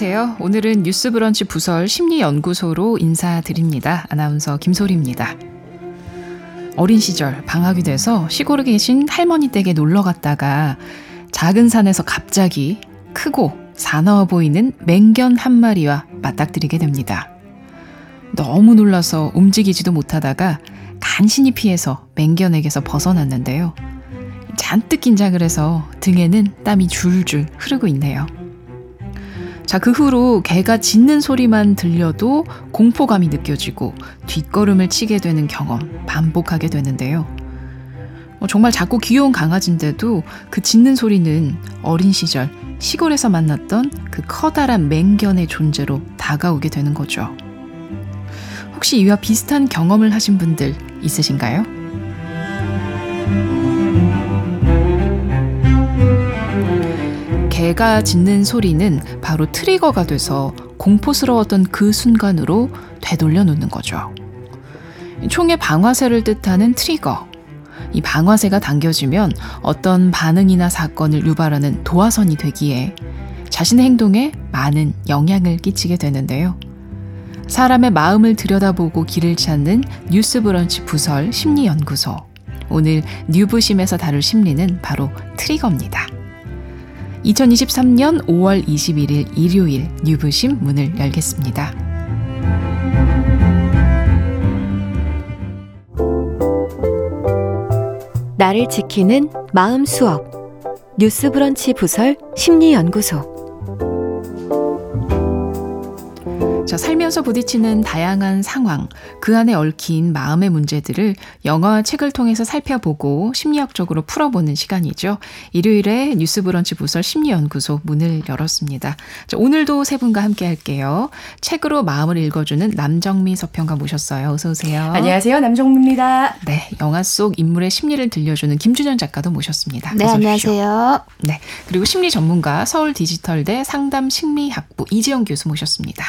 안녕하세요. 오늘은 뉴스브런치 부설 심리연구소로 인사드립니다. 아나운서 김소리입니다. 어린 시절 방학이 돼서 시골에 계신 할머니 댁에 놀러 갔다가 작은 산에서 갑자기 크고 사나워 보이는 맹견 한 마리와 맞닥뜨리게 됩니다. 너무 놀라서 움직이지도 못하다가 간신히 피해서 맹견에게서 벗어났는데요. 잔뜩 긴장을 해서 등에는 땀이 줄줄 흐르고 있네요. 자, 그 후로 개가 짖는 소리만 들려도 공포감이 느껴지고 뒷걸음을 치게 되는 경험 반복하게 되는데요. 어, 정말 작고 귀여운 강아지인데도 그 짖는 소리는 어린 시절 시골에서 만났던 그 커다란 맹견의 존재로 다가오게 되는 거죠. 혹시 이와 비슷한 경험을 하신 분들 있으신가요? 개가 짖는 소리는 바로 트리거가 돼서 공포스러웠던 그 순간으로 되돌려 놓는 거죠. 총의 방아쇠를 뜻하는 트리거. 이 방아쇠가 당겨지면 어떤 반응이나 사건을 유발하는 도화선이 되기에 자신의 행동에 많은 영향을 끼치게 되는데요. 사람의 마음을 들여다보고 길을 찾는 뉴스 브런치 부설 심리연구소. 오늘 뉴부심에서 다룰 심리는 바로 트리거입니다. 2023년 5월 21일 일요일 뉴부심 문을 열겠습니다. 나를 지키는 마음 수업 뉴스 브런치 부설 심리 연구소 자, 살면서 부딪히는 다양한 상황, 그 안에 얽힌 마음의 문제들을 영화와 책을 통해서 살펴보고 심리학적으로 풀어보는 시간이죠. 일요일에 뉴스 브런치 부설 심리연구소 문을 열었습니다. 자, 오늘도 세 분과 함께 할게요. 책으로 마음을 읽어주는 남정미 서평가 모셨어요. 어서 오세요. 안녕하세요. 남정미입니다. 네, 영화 속 인물의 심리를 들려주는 김준현 작가도 모셨습니다. 네, 안녕하세요. 네, 그리고 심리 전문가 서울 디지털대 상담 심리학부 이지영 교수 모셨습니다.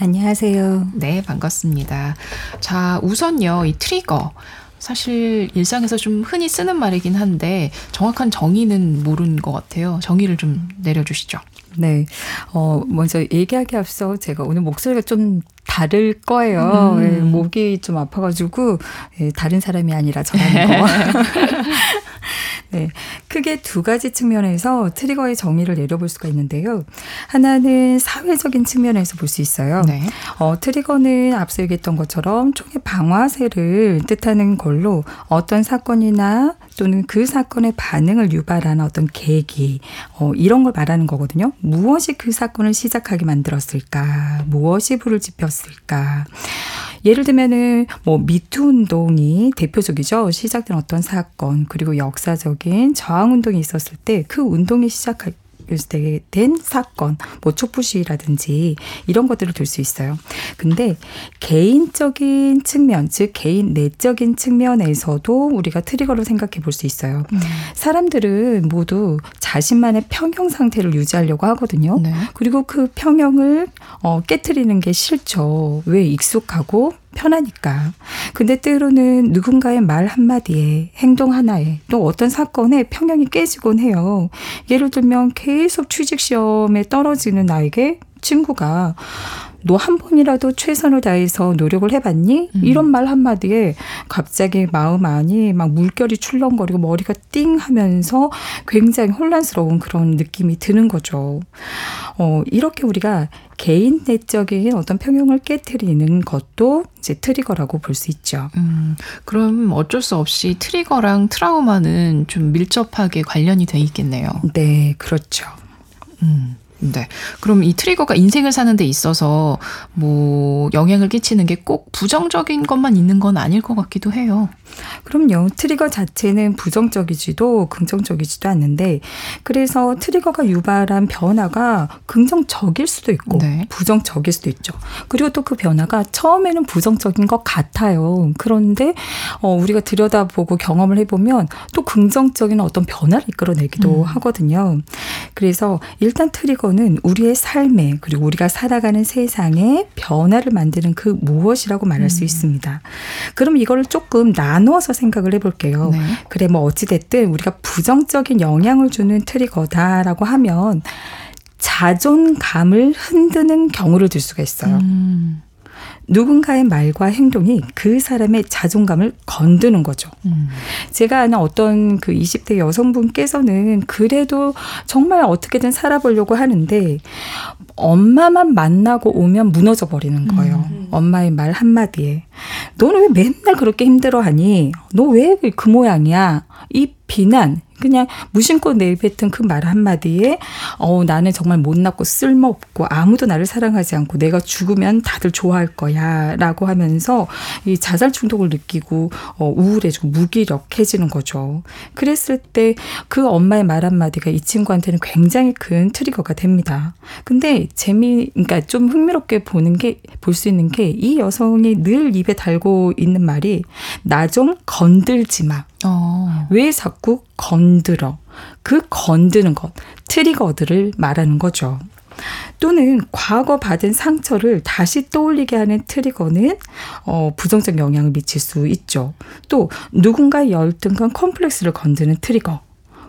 안녕하세요. 네, 반갑습니다. 자, 우선요, 이 트리거. 사실 일상에서 좀 흔히 쓰는 말이긴 한데 정확한 정의는 모르는 것 같아요. 정의를 좀 내려주시죠. 네. 어, 먼저 얘기하기 앞서 제가 오늘 목소리가 좀 다를 거예요. 음. 네, 목이 좀 아파가지고 네, 다른 사람이 아니라 저라는 거. 네. 크게 두 가지 측면에서 트리거의 정의를 내려볼 수가 있는데요. 하나는 사회적인 측면에서 볼 수 있어요. 네. 어, 트리거는 앞서 얘기했던 것처럼 총의 방화쇠를 뜻하는 걸로 어떤 사건이나 또는 그 사건의 반응을 유발하는 어떤 계기, 어, 이런 걸 말하는 거거든요. 무엇이 그 사건을 시작하게 만들었을까? 무엇이 불을 지폈을까? 예를 들면은 뭐 미투 운동이 대표적이죠. 시작된 어떤 사건 그리고 역사적인 저항 운동이 있었을 때 그 운동이 시작할 된 사건, 뭐 촛불 시위라든지 이런 것들을 들 수 있어요. 근데 개인적인 측면, 즉 개인 내적인 측면에서도 우리가 트리거로 생각해 볼 수 있어요. 음. 사람들은 모두 자신만의 평형 상태를 유지하려고 하거든요. 네. 그리고 그 평형을 어, 깨뜨리는 게 싫죠. 왜 익숙하고 편하니까. 근데 때로는 누군가의 말 한마디에 행동 하나에 또 어떤 사건에 평형이 깨지곤 해요. 예를 들면 계속 취직 시험에 떨어지는 나에게 친구가 너 한 번이라도 최선을 다해서 노력을 해봤니? 음. 이런 말 한마디에 갑자기 마음 안이 막 물결이 출렁거리고 머리가 띵 하면서 굉장히 혼란스러운 그런 느낌이 드는 거죠. 어, 이렇게 우리가 개인 내적인 어떤 평형을 깨뜨리는 것도 이제 트리거라고 볼 수 있죠. 음, 그럼 어쩔 수 없이 트리거랑 트라우마는 좀 밀접하게 관련이 돼 있겠네요. 네, 그렇죠. 음. 네. 그럼 이 트리거가 인생을 사는 데 있어서 뭐 영향을 끼치는 게 꼭 부정적인 것만 있는 건 아닐 것 같기도 해요. 그럼요. 트리거 자체는 부정적이지도 긍정적이지도 않는데 그래서 트리거가 유발한 변화가 긍정적일 수도 있고 네. 부정적일 수도 있죠. 그리고 또 그 변화가 처음에는 부정적인 것 같아요. 그런데 어 우리가 들여다보고 경험을 해보면 또 긍정적인 어떤 변화를 이끌어내기도 음. 하거든요. 그래서 일단 트리거 사건은 우리의 삶에 그리고 우리가 살아가는 세상에 변화를 만드는 그 무엇이라고 말할 음. 수 있습니다. 그럼 이거를 조금 나누어서 생각을 해볼게요. 네. 그래 뭐 어찌 됐든 우리가 부정적인 영향을 주는 트리거다라고 하면 자존감을 흔드는 경우를 들 수가 있어요. 음. 누군가의 말과 행동이 그 사람의 자존감을 건드는 거죠. 음. 제가 아는 어떤 그 20대 여성분께서는 그래도 정말 어떻게든 살아보려고 하는데 엄마만 만나고 오면 무너져 버리는 거예요. 음. 엄마의 말 한마디에. 너는 왜 맨날 그렇게 힘들어 하니? 너 왜 그 모양이야? 이 비난, 그냥 무심코 내뱉은 그 말 한마디에 어 나는 정말 못났고 쓸모없고 아무도 나를 사랑하지 않고 내가 죽으면 다들 좋아할 거야라고 하면서 이 자살 중독을 느끼고 어 우울해지고 무기력해지는 거죠. 그랬을 때 그 엄마의 말 한마디가 이 친구한테는 굉장히 큰 트리거가 됩니다. 근데 재미 그러니까 좀 흥미롭게 보는 게 볼 수 있는 게 이 여성이 늘 입에 달고 있는 말이 나 좀 건들지 마. 어. 왜 자꾸 건들어? 그 건드는 것, 트리거들을 말하는 거죠. 또는 과거 받은 상처를 다시 떠올리게 하는 트리거는 어, 부정적 영향을 미칠 수 있죠. 또 누군가의 열등감 컴플렉스를 건드는 트리거.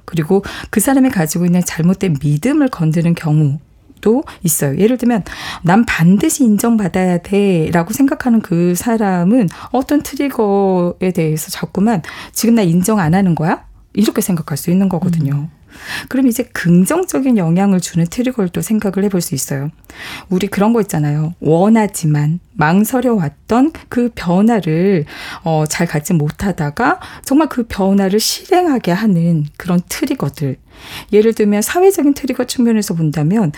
그리고 그 사람이 가지고 있는 잘못된 믿음을 건드는 경우 도 있어요. 예를 들면 난 반드시 인정받아야 돼라고 생각하는 그 사람은 어떤 트리거에 대해서 자꾸만 지금 나 인정 안 하는 거야? 이렇게 생각할 수 있는 거거든요. 음. 그럼 이제 긍정적인 영향을 주는 트리거를 또 생각을 해볼 수 있어요. 우리 그런 거 있잖아요. 원하지만 망설여 왔던 그 변화를 어, 잘 갖지 못하다가 정말 그 변화를 실행하게 하는 그런 트리거들. 예를 들면 사회적인 트리거 측면에서 본다면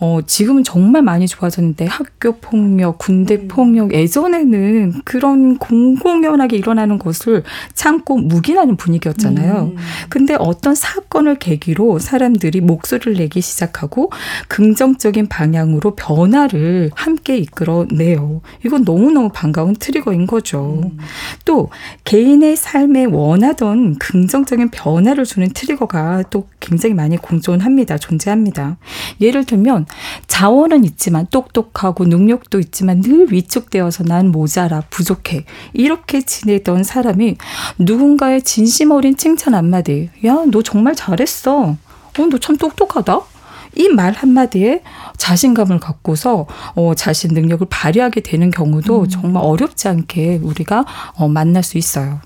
어 지금은 정말 많이 좋아졌는데 학교 폭력, 군대 음. 폭력 예전에는 그런 공공연하게 일어나는 것을 참고 묵인하는 분위기였잖아요. 음. 근데 어떤 사건을 계기로 사람들이 목소리를 내기 시작하고 긍정적인 방향으로 변화를 함께 이끌어내요. 이건 너무너무 반가운 트리거인 거죠. 음. 또 개인의 삶에 원하던 긍정적인 변화를 주는 트리거가 또 굉장히 많이 공존합니다. 존재합니다. 예를 들면 자원은 있지만 똑똑하고 능력도 있지만 늘 위축되어서 난 모자라 부족해 이렇게 지내던 사람이 누군가의 진심 어린 칭찬 한마디 야 너 정말 잘했어. 어, 너 참 똑똑하다. 이말 한마디에 자신감을 갖고서 어, 자신 능력을 발휘하게 되는 경우도 음. 정말 어렵지 않게 우리가 어, 만날 수 있어요.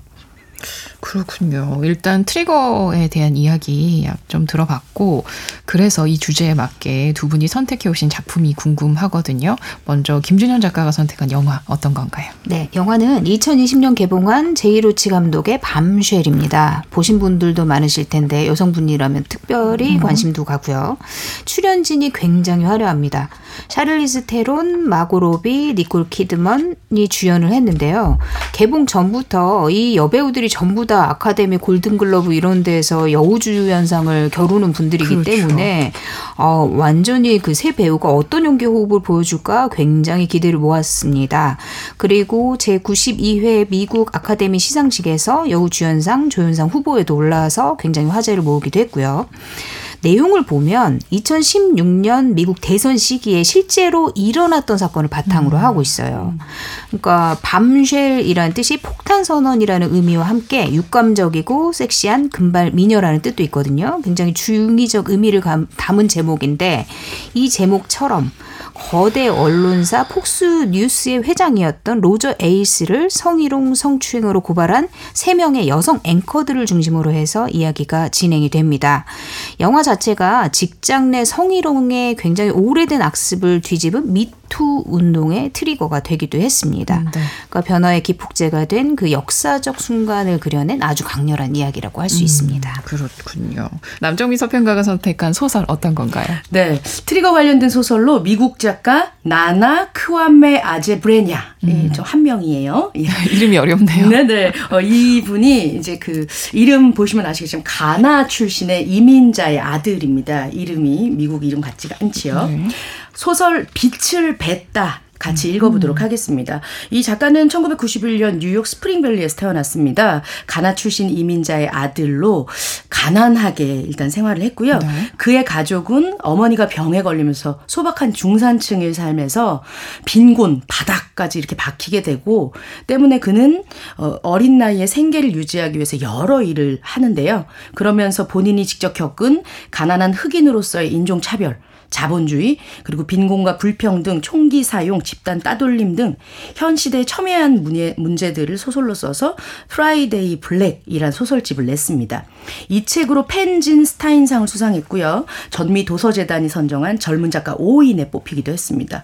그렇군요. 일단 트리거에 대한 이야기 좀 들어봤고, 그래서 이 주제에 맞게 두 분이 선택해 오신 작품이 궁금하거든요. 먼저 김준현 작가가 선택한 영화 어떤 건가요? 네, 영화는 2020년 개봉한 제이로치 감독의 밤쉘입니다. 보신 분들도 많으실 텐데 여성분이라면 특별히 음. 관심도 가고요. 출연진이 굉장히 화려합니다. 샤를리즈 테론, 마고 로비, 니콜 키드먼이 주연을 했는데요. 개봉 전부터 이 여배우들이 전부 다 아카데미 골든글러브 이런 데서 여우주연상을 겨루는 분들이기 그렇죠. 때문에 어, 완전히 그 세 배우가 어떤 연기 호흡을 보여줄까 굉장히 기대를 모았습니다. 그리고 제 92회 미국 아카데미 시상식에서 여우주연상, 조연상 후보에도 올라와서 굉장히 화제를 모으기도 했고요. 내용을 보면 2016년 미국 대선 시기에 실제로 일어났던 사건을 바탕으로 음. 하고 있어요. 그러니까 밤쉘이라는 뜻이 폭탄 선언이라는 의미와 함께 육감적이고 섹시한 금발 미녀라는 뜻도 있거든요. 굉장히 중의적 의미를 담은 제목인데 이 제목처럼 거대 언론사 폭스 뉴스의 회장이었던 로저 에이스를 성희롱 성추행으로 고발한 3명의 여성 앵커들을 중심으로 해서 이야기가 진행이 됩니다. 영화 자체가 직장 내 성희롱의 굉장히 오래된 악습을 뒤집은 미투 운동의 트리거가 되기도 했습니다. 음, 네. 그러니까 변화의 기폭제가 된 그 역사적 순간을 그려낸 아주 강렬한 이야기라고 할수 음, 있습니다. 그렇군요. 남정미 서평가가 선택한 소설 어떤 건가요? 네. 트리거 관련된 소설로 미국 작가 나나 크와메 아제 브레냐 음. 저한 명이에요. 예. 이름이 어렵네요. 네네. 어, 이분이 이제 그 이름 보시면 아시겠지만 가나 출신의 이민자의 아들입니다. 이름이 미국 이름 같지가 않지요. 네. 소설 빛을 뱉다. 같이 읽어보도록 음. 하겠습니다. 이 작가는 1991년 뉴욕 스프링밸리에서 태어났습니다. 가나 출신 이민자의 아들로 가난하게 일단 생활을 했고요. 네. 그의 가족은 어머니가 병에 걸리면서 소박한 중산층의 삶에서 빈곤, 바닥까지 이렇게 박히게 되고 때문에 그는 어, 어린 나이에 생계를 유지하기 위해서 여러 일을 하는데요. 그러면서 본인이 직접 겪은 가난한 흑인으로서의 인종차별, 자본주의, 그리고 빈곤과 불평등, 총기 사용, 집단 따돌림 등 현 시대의 첨예한 문제 들을 소설로 써서 프라이데이 블랙이란 소설집을 냈습니다. 이 책으로 펜 진 스타인상을 수상했고요. 전미 도서재단이 선정한 젊은 작가 5인에 뽑히기도 했습니다.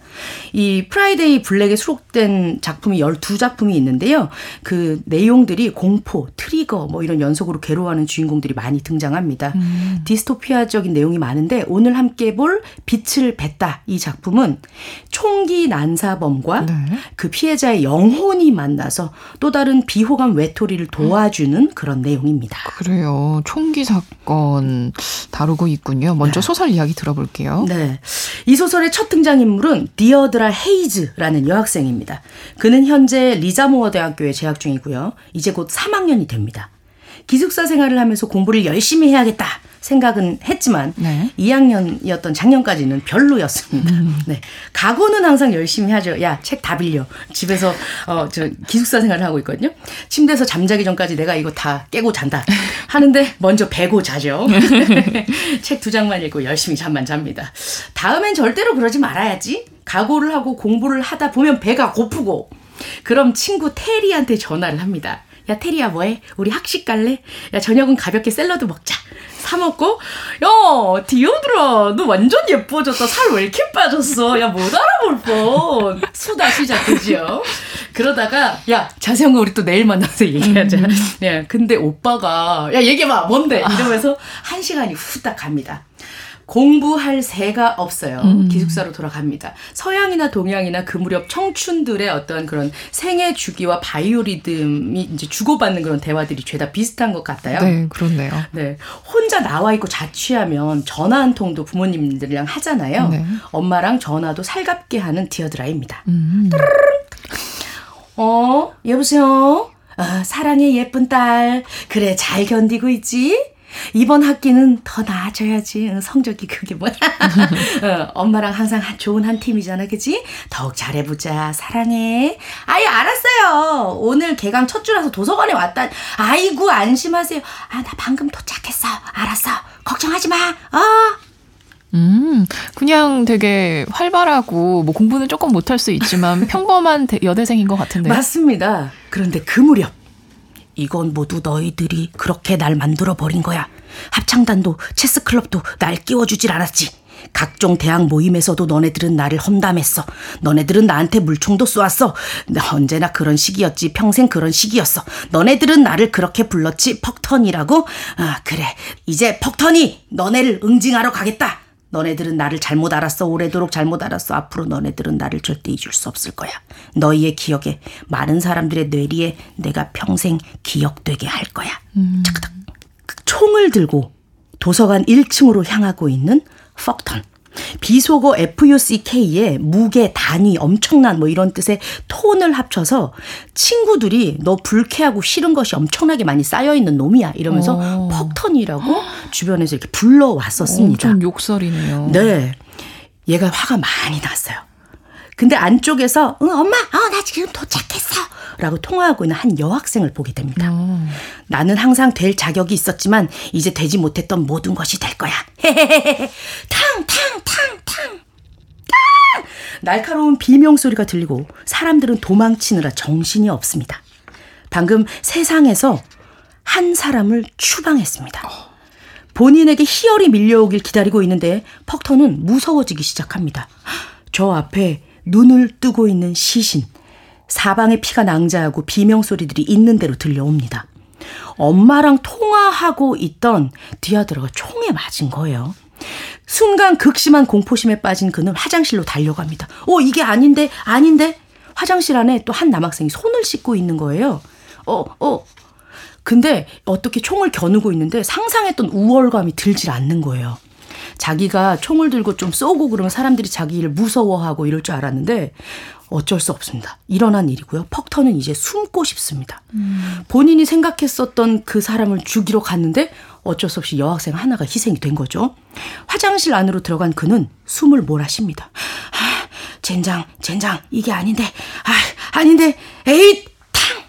이 프라이데이 블랙에 수록된 작품이 12작품이 있는데요. 그 내용들이 공포, 트리거 뭐 이런 연속으로 괴로워하는 주인공들이 많이 등장합니다. 음. 디스토피아적인 내용이 많은데 오늘 함께 볼 빛을 뱉다 이 작품은 총기 난사범과 네. 그 피해자의 영혼이 만나서 또 다른 비호감 외톨이를 도와주는 그런 내용입니다. 그래요. 총기 사건 다루고 있군요. 먼저 네. 소설 이야기 들어볼게요. 네. 이 소설의 첫 등장인물은 디어드라 헤이즈라는 여학생입니다. 그는 현재 리자모어 대학교에 재학 중이고요. 이제 곧 3학년이 됩니다. 기숙사 생활을 하면서 공부를 열심히 해야겠다 생각은 했지만 네. 2학년이었던 작년까지는 별로였습니다. 음. 네. 각오는 항상 열심히 하죠. 야, 책 다 빌려. 집에서 어 저 기숙사 생활을 하고 있거든요. 침대에서 잠자기 전까지 내가 이거 다 깨고 잔다. 하는데 먼저 베고 자죠. 책 두 장만 읽고 열심히 잠만 잡니다. 다음엔 절대로 그러지 말아야지. 각오를 하고 공부를 하다 보면 배가 고프고 그럼 친구 테리한테 전화를 합니다. 야 테리야 뭐해? 우리 학식 갈래? 야 저녁은 가볍게 샐러드 먹자. 사 먹고 야 디오드라 너 완전 예뻐졌다. 살 왜 이렇게 빠졌어? 야 못 알아볼 뻔. 수다 시작되죠. 그러다가 야 자세한 거 우리 또 내일 만나서 얘기하자. 음. 야 근데 오빠가 야 얘기해봐 뭔데? 이러면서 한 시간이 후딱 갑니다. 공부할 새가 없어요. 음. 기숙사로 돌아갑니다. 서양이나 동양이나 그 무렵 청춘들의 어떤 그런 생애 주기와 바이오리듬이 이제 주고받는 그런 대화들이 죄다 비슷한 것 같아요. 네, 그렇네요. 네. 혼자 나와 있고 자취하면 전화 한 통도 부모님들이랑 하잖아요. 네. 엄마랑 전화도 살갑게 하는 디어드라입니다. 음. 어, 여보세요? 아, 사랑의 예쁜 딸. 그래, 잘 견디고 있지? 이번 학기는 더 나아져야지. 성적이 그게 뭐야. 어, 엄마랑 항상 좋은 한 팀이잖아. 그지? 더욱 잘해보자. 사랑해. 아예 알았어요. 오늘 개강 첫 주라서 도서관에 왔다. 아이고, 안심하세요. 아, 나 방금 도착했어. 알았어. 걱정하지 마. 어? 음, 그냥 되게 활발하고 뭐 공부는 조금 못할 수 있지만 평범한 여대생인 것 같은데요. 맞습니다. 그런데 그 무렵 이건 모두 너희들이 그렇게 날 만들어 버린 거야. 합창단도 체스클럽도 날 끼워주질 않았지. 각종 대학 모임에서도 너네들은 나를 험담했어. 너네들은 나한테 물총도 쏘았어. 언제나 그런 시기였지. 평생 그런 시기였어. 너네들은 나를 그렇게 불렀지. 퍽턴이라고? 아, 그래. 이제 퍽턴이 너네를 응징하러 가겠다. 너네들은 나를 잘못 알았어. 오래도록 잘못 알았어. 앞으로 너네들은 나를 절대 잊을 수 없을 거야. 너희의 기억에 많은 사람들의 뇌리에 내가 평생 기억되게 할 거야. 음. 착각. 총을 들고 도서관 1층으로 향하고 있는 퍽턴. 비속어 FUCK의 무게, 단위, 엄청난 뭐 이런 뜻의 톤을 합쳐서 친구들이 너 불쾌하고 싫은 것이 엄청나게 많이 쌓여있는 놈이야 이러면서 어. 퍽턴이라고 주변에서 이렇게 불러왔었습니다. 엄청 욕설이네요. 네. 얘가 화가 많이 났어요. 근데 안쪽에서 응 엄마 어 나 지금 도착했어 라고 통화하고 있는 한 여학생을 보게 됩니다. 어. 나는 항상 될 자격이 있었지만 이제 되지 못했던 모든 것이 될 거야. 헤헤헤헤 탕탕탕탕 날카로운 비명 소리가 들리고 사람들은 도망치느라 정신이 없습니다. 방금 세상에서 한 사람을 추방했습니다. 본인에게 희열이 밀려오길 기다리고 있는데 퍽터는 무서워지기 시작합니다. 저 앞에 눈을 뜨고 있는 시신. 사방에 피가 낭자하고 비명소리들이 있는 대로 들려옵니다. 엄마랑 통화하고 있던 디아드라가 총에 맞은 거예요. 순간 극심한 공포심에 빠진 그는 화장실로 달려갑니다. 어, 이게 아닌데, 아닌데? 화장실 안에 또 한 남학생이 손을 씻고 있는 거예요. 어, 어. 근데 어떻게 총을 겨누고 있는데 상상했던 우월감이 들질 않는 거예요. 자기가 총을 들고 좀 쏘고 그러면 사람들이 자기를 무서워하고 이럴 줄 알았는데 어쩔 수 없습니다. 일어난 일이고요. 퍽터는 이제 숨고 싶습니다. 음. 본인이 생각했었던 그 사람을 죽이러 갔는데 어쩔 수 없이 여학생 하나가 희생이 된 거죠. 화장실 안으로 들어간 그는 숨을 몰아쉽니다. 아, 젠장, 젠장, 이게 아닌데, 아, 아닌데, 에잇! 탕!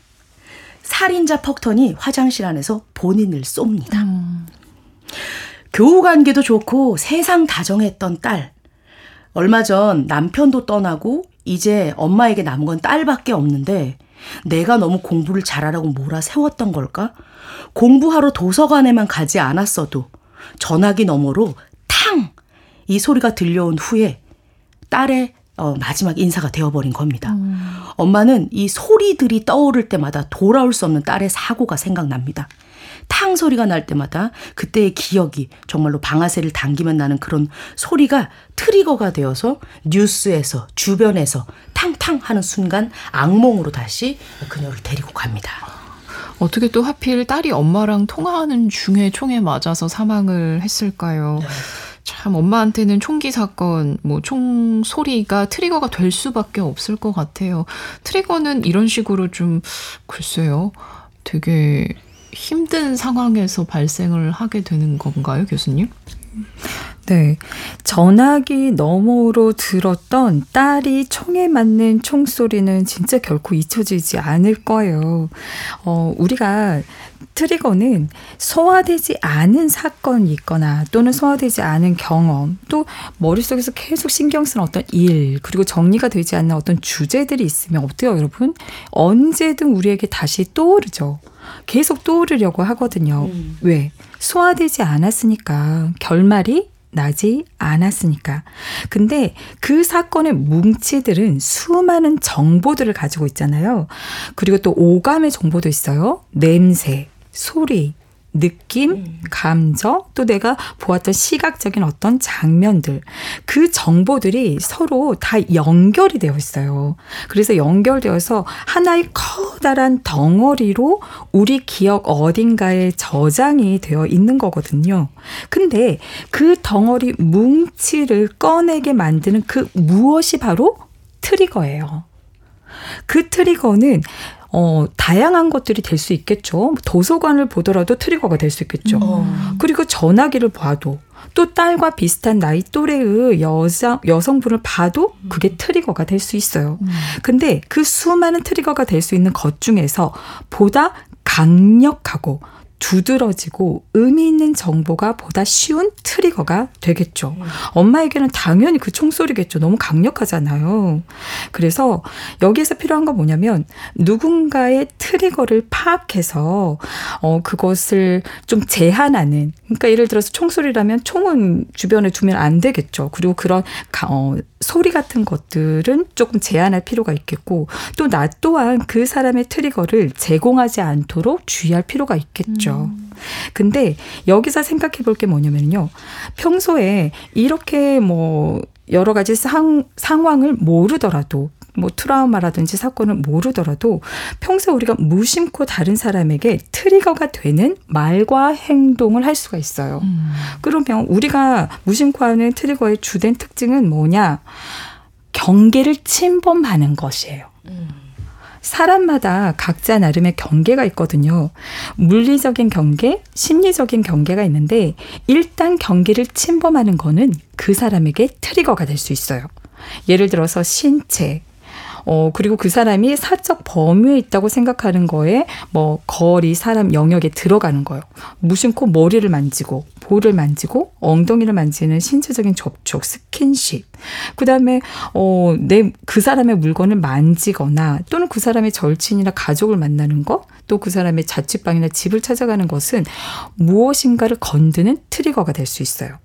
살인자 퍽턴이 화장실 안에서 본인을 쏩니다. 음. 교우 관계도 좋고 세상 다정했던 딸. 얼마 전 남편도 떠나고 이제 엄마에게 남은 건 딸밖에 없는데 내가 너무 공부를 잘하라고 몰아 세웠던 걸까? 공부하러 도서관에만 가지 않았어도 전화기 너머로 탕! 이 소리가 들려온 후에 딸의 어, 마지막 인사가 되어버린 겁니다. 음. 엄마는 이 소리들이 떠오를 때마다 돌아올 수 없는 딸의 사고가 생각납니다. 탕 소리가 날 때마다 그때의 기억이 정말로 방아쇠를 당기면 나는 그런 소리가 트리거가 되어서 뉴스에서 주변에서 탕탕 하는 순간 악몽으로 다시 그녀를 데리고 갑니다. 어떻게 또 하필 딸이 엄마랑 통화하는 중에 총에 맞아서 사망을 했을까요? 네. 참 엄마한테는 총기 사건, 뭐 총 소리가 트리거가 될 수밖에 없을 것 같아요. 트리거는 이런 식으로 좀 글쎄요, 되게 힘든 상황에서 발생을 하게 되는 건가요, 교수님? 네. 전화기 너머로 들었던 딸이 총에 맞는 총소리는 진짜 결코 잊혀지지 않을 거예요. 어, 우리가 트리거는 소화되지 않은 사건이 있거나 또는 소화되지 않은 경험, 또 머릿속에서 계속 신경 쓰는 어떤 일, 그리고 정리가 되지 않는 어떤 주제들이 있으면 어때요, 여러분? 언제든 우리에게 다시 떠오르죠. 계속 떠오르려고 하거든요. 음. 왜? 소화되지 않았으니까 결말이 나지 않았으니까. 근데 그 사건의 뭉치들은 수많은 정보들을 가지고 있잖아요. 그리고 또 오감의 정보도 있어요. 냄새, 소리, 느낌, 음. 감정, 또 내가 보았던 시각적인 어떤 장면들, 그 정보들이 서로 다 연결이 되어 있어요. 그래서 연결되어서 하나의 커다란 덩어리로 우리 기억 어딘가에 저장이 되어 있는 거거든요. 근데 그 덩어리 뭉치를 꺼내게 만드는 그 무엇이 바로 트리거예요. 그 트리거는 어, 다양한 것들이 될 수 있겠죠. 도서관을 보더라도 트리거가 될 수 있겠죠. 음. 그리고 전화기를 봐도 또 딸과 비슷한 나이 또래의 여성, 여성분을 봐도 그게 트리거가 될 수 있어요. 음. 근데 그 수많은 트리거가 될 수 있는 것 중에서 보다 강력하고 두드러지고 의미 있는 정보가 보다 쉬운 트리거가 되겠죠. 음. 엄마에게는 당연히 그 총소리겠죠. 너무 강력하잖아요. 그래서 여기에서 필요한 건 뭐냐면 누군가의 트리거를 파악해서 어 그것을 좀 제한하는 그러니까 예를 들어서 총소리라면 총은 주변에 두면 안 되겠죠. 그리고 그런 어 소리 같은 것들은 조금 제한할 필요가 있겠고 또 나 또한 그 사람의 트리거를 제공하지 않도록 주의할 필요가 있겠죠. 음. 근데 여기서 생각해 볼 게 뭐냐면요. 평소에 이렇게 뭐 여러 가지 상, 상황을 모르더라도 뭐 트라우마라든지 사건을 모르더라도 평소 우리가 무심코 다른 사람에게 트리거가 되는 말과 행동을 할 수가 있어요. 음. 그러면 우리가 무심코 하는 트리거의 주된 특징은 뭐냐? 경계를 침범하는 것이에요. 음. 사람마다 각자 나름의 경계가 있거든요. 물리적인 경계, 심리적인 경계가 있는데 일단 경계를 침범하는 거는 그 사람에게 트리거가 될 수 있어요. 예를 들어서 신체, 어, 그리고 그 사람이 사적 범위에 있다고 생각하는 거에 뭐 거리, 사람 영역에 들어가는 거예요. 무심코 머리를 만지고 볼을 만지고 엉덩이를 만지는 신체적인 접촉, 스킨십. 그다음에 어, 내 그 사람의 물건을 만지거나 또는 그 사람의 절친이나 가족을 만나는 것, 또 그 사람의 자취방이나 집을 찾아가는 것은 무엇인가를 건드는 트리거가 될 수 있어요.